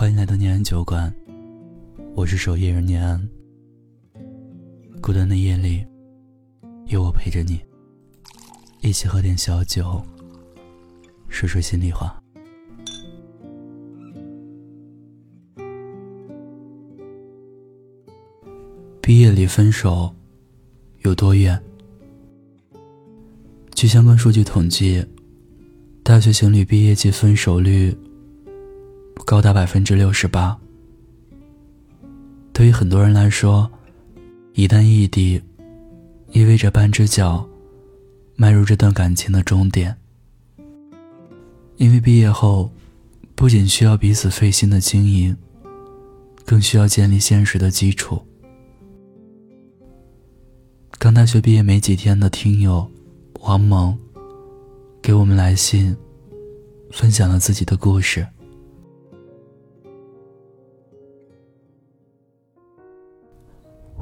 欢迎来到念安酒馆，我是守夜人念安。孤单的夜里，有我陪着你，一起喝点小酒，说说心里话。毕业离分手有多远？据相关数据统计，大学情侣毕业季分手率高达百分之六十八。对于很多人来说，一旦异地，意味着半只脚迈入这段感情的终点。因为毕业后，不仅需要彼此费心的经营，更需要建立现实的基础。刚大学毕业没几天的听友。王蒙给我们来信，分享了自己的故事。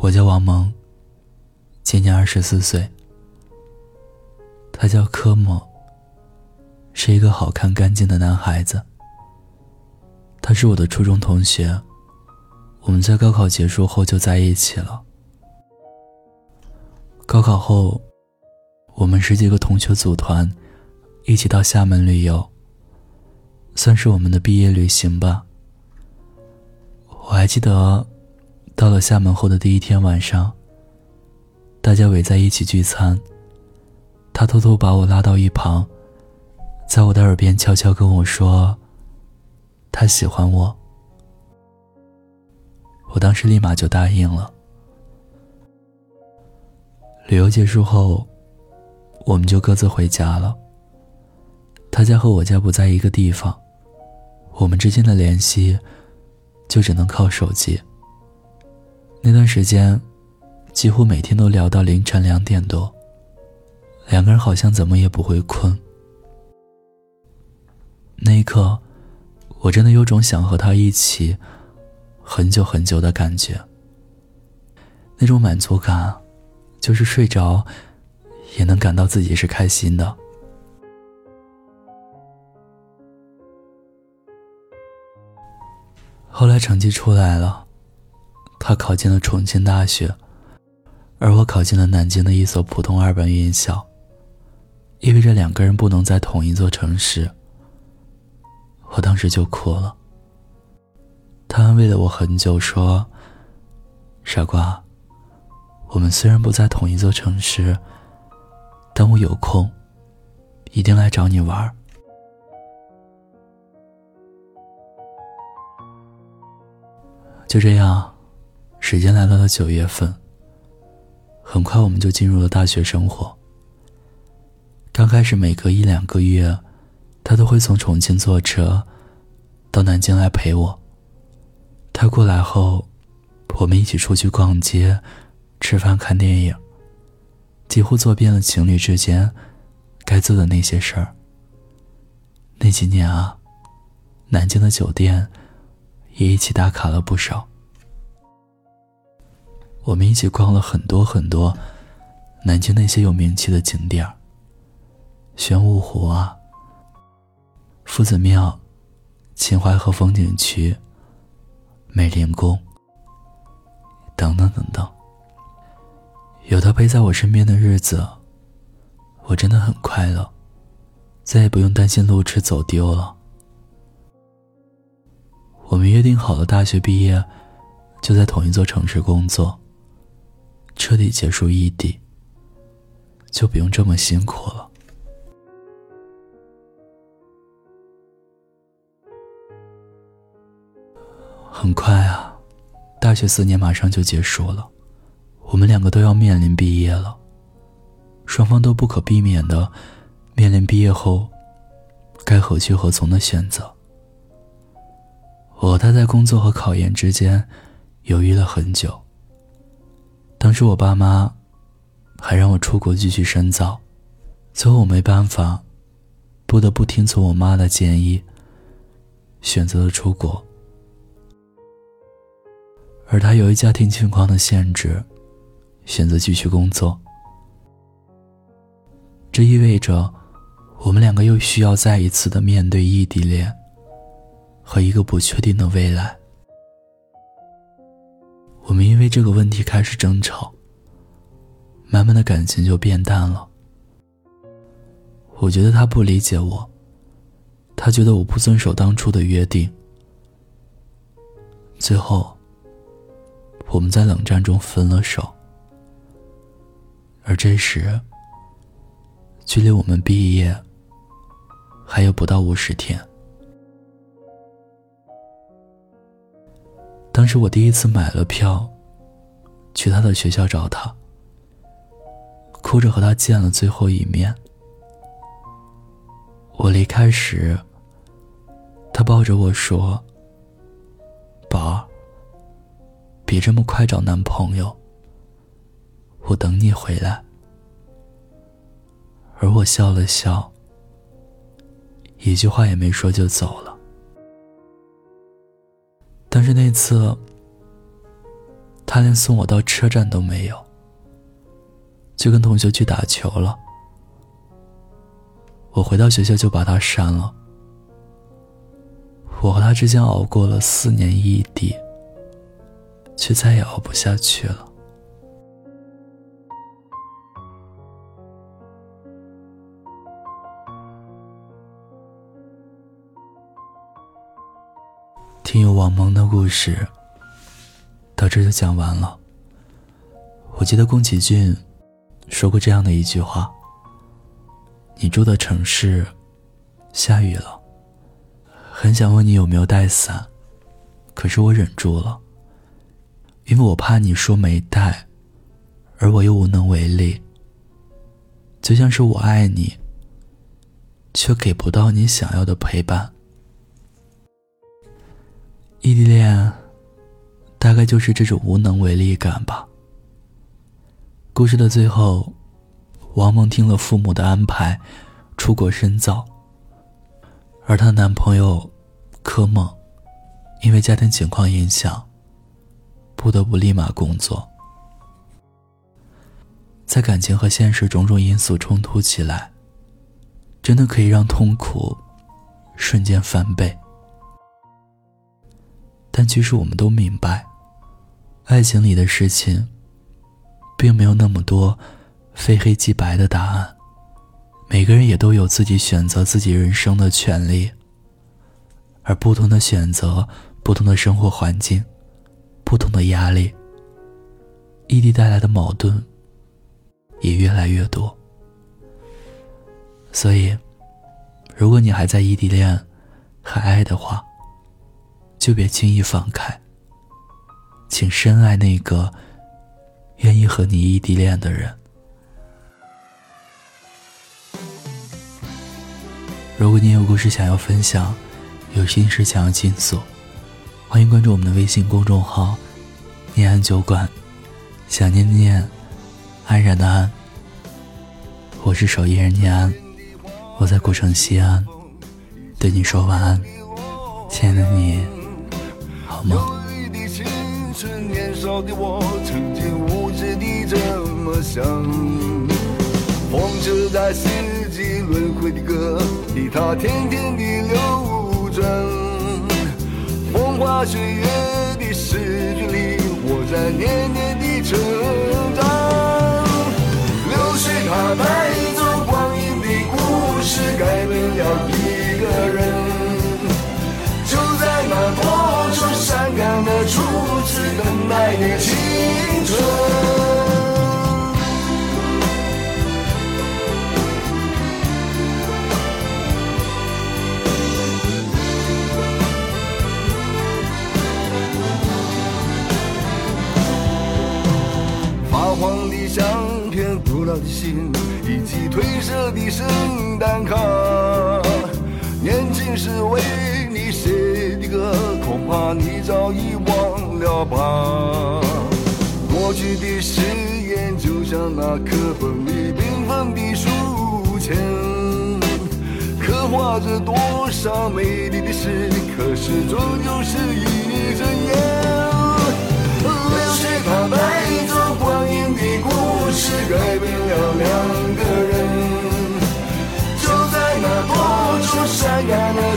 我叫王萌，今年二十四岁。他叫柯莫，是一个好看干净的男孩子。他是我的初中同学，我们在高考结束后就在一起了。高考后。我们十几个同学组团，一起到厦门旅游，算是我们的毕业旅行吧。我还记得，到了厦门后的第一天晚上，大家围在一起聚餐。他偷偷把我拉到一旁，在我的耳边悄悄跟我说：“他喜欢我。”我当时立马就答应了。旅游结束后。我们就各自回家了。他家和我家不在一个地方，我们之间的联系就只能靠手机。那段时间，几乎每天都聊到凌晨两点多，两个人好像怎么也不会困。那一刻，我真的有种想和他一起很久很久的感觉。那种满足感，就是睡着。也能感到自己是开心的。后来成绩出来了，他考进了重庆大学，而我考进了南京的一所普通二本院校，意味着两个人不能在同一座城市。我当时就哭了。他安慰了我很久，说：“傻瓜，我们虽然不在同一座城市。”但我有空，一定来找你玩。就这样，时间来到了九月份。很快，我们就进入了大学生活。刚开始，每隔一两个月，他都会从重庆坐车到南京来陪我。他过来后，我们一起出去逛街、吃饭、看电影。几乎做遍了情侣之间该做的那些事儿。那几年啊，南京的酒店也一起打卡了不少。我们一起逛了很多很多南京那些有名气的景点，玄武湖啊、夫子庙、秦淮河风景区、美龄宫等等等等。有他陪在我身边的日子，我真的很快乐，再也不用担心路痴走丢了。我们约定好了，大学毕业就在同一座城市工作，彻底结束异地，就不用这么辛苦了。很快啊，大学四年马上就结束了。我们两个都要面临毕业了，双方都不可避免的面临毕业后该何去何从的选择。我和他在工作和考研之间犹豫了很久。当时我爸妈还让我出国继续深造，最后我没办法，不得不听从我妈的建议，选择了出国。而他由于家庭情况的限制。选择继续工作，这意味着我们两个又需要再一次的面对异地恋和一个不确定的未来。我们因为这个问题开始争吵，慢慢的感情就变淡了。我觉得他不理解我，他觉得我不遵守当初的约定。最后，我们在冷战中分了手。而这时，距离我们毕业还有不到五十天。当时我第一次买了票，去他的学校找他，哭着和他见了最后一面。我离开时，他抱着我说：“宝儿，别这么快找男朋友，我等你回来。”而我笑了笑，一句话也没说就走了。但是那次，他连送我到车站都没有，就跟同学去打球了。我回到学校就把他删了。我和他之间熬过了四年异地，却再也熬不下去了。听友王蒙的故事到这就讲完了。我记得宫崎骏说过这样的一句话：“你住的城市下雨了，很想问你有没有带伞，可是我忍住了，因为我怕你说没带，而我又无能为力。就像是我爱你，却给不到你想要的陪伴。”异地恋，大概就是这种无能为力感吧。故事的最后，王萌听了父母的安排，出国深造。而她男朋友柯梦，因为家庭情况影响，不得不立马工作。在感情和现实种种因素冲突起来，真的可以让痛苦瞬间翻倍。但其实我们都明白，爱情里的事情，并没有那么多非黑即白的答案。每个人也都有自己选择自己人生的权利。而不同的选择，不同的生活环境，不同的压力，异地带来的矛盾也越来越多。所以，如果你还在异地恋，还爱的话，就别轻易放开。请深爱那个愿意和你异地恋的人。如果你有故事想要分享，有心事想要倾诉，欢迎关注我们的微信公众号“念安酒馆”，想念念，安然的安。我是守夜人念安，我在古城西安，对你说晚安，亲爱的你。忧郁的青春，年少的我，曾经无知地这么想。风车在四季轮回的歌里，它天天地流转。风花雪月的诗句里，我在年年的成长。流水它带走光阴的故事，改变了一个人。那多愁善感的初次等待的青春，发黄的相片、古老的信以及褪色的圣诞卡，年轻时为你写的歌，恐怕你早已忘了吧。过去的誓言，就像那课本里缤纷的书签，刻画着多少美丽的诗，可是终究是一阵烟。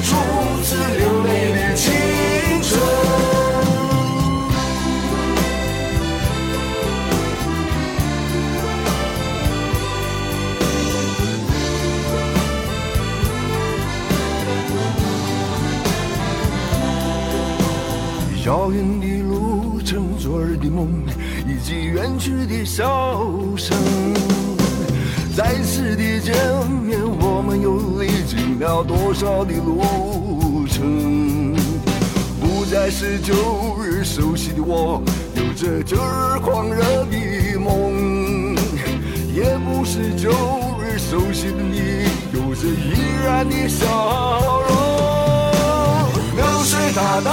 初次流泪的青春。遥远的路程，昨日的梦，以及远去的笑声。再次的见面，我们又历经了多少的路程？不再是旧日熟悉的我，有着旧日狂热的梦；也不是旧日熟悉的你，有着依然的笑容。流水它带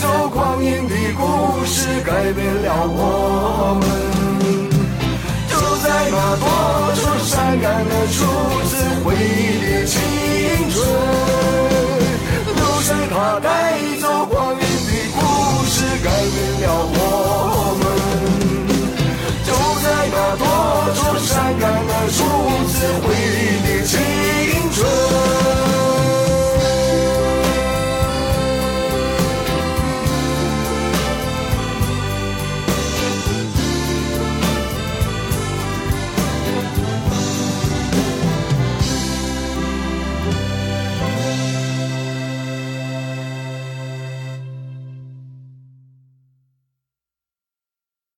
走光阴的故事，改变了我们。就在那多愁善感的初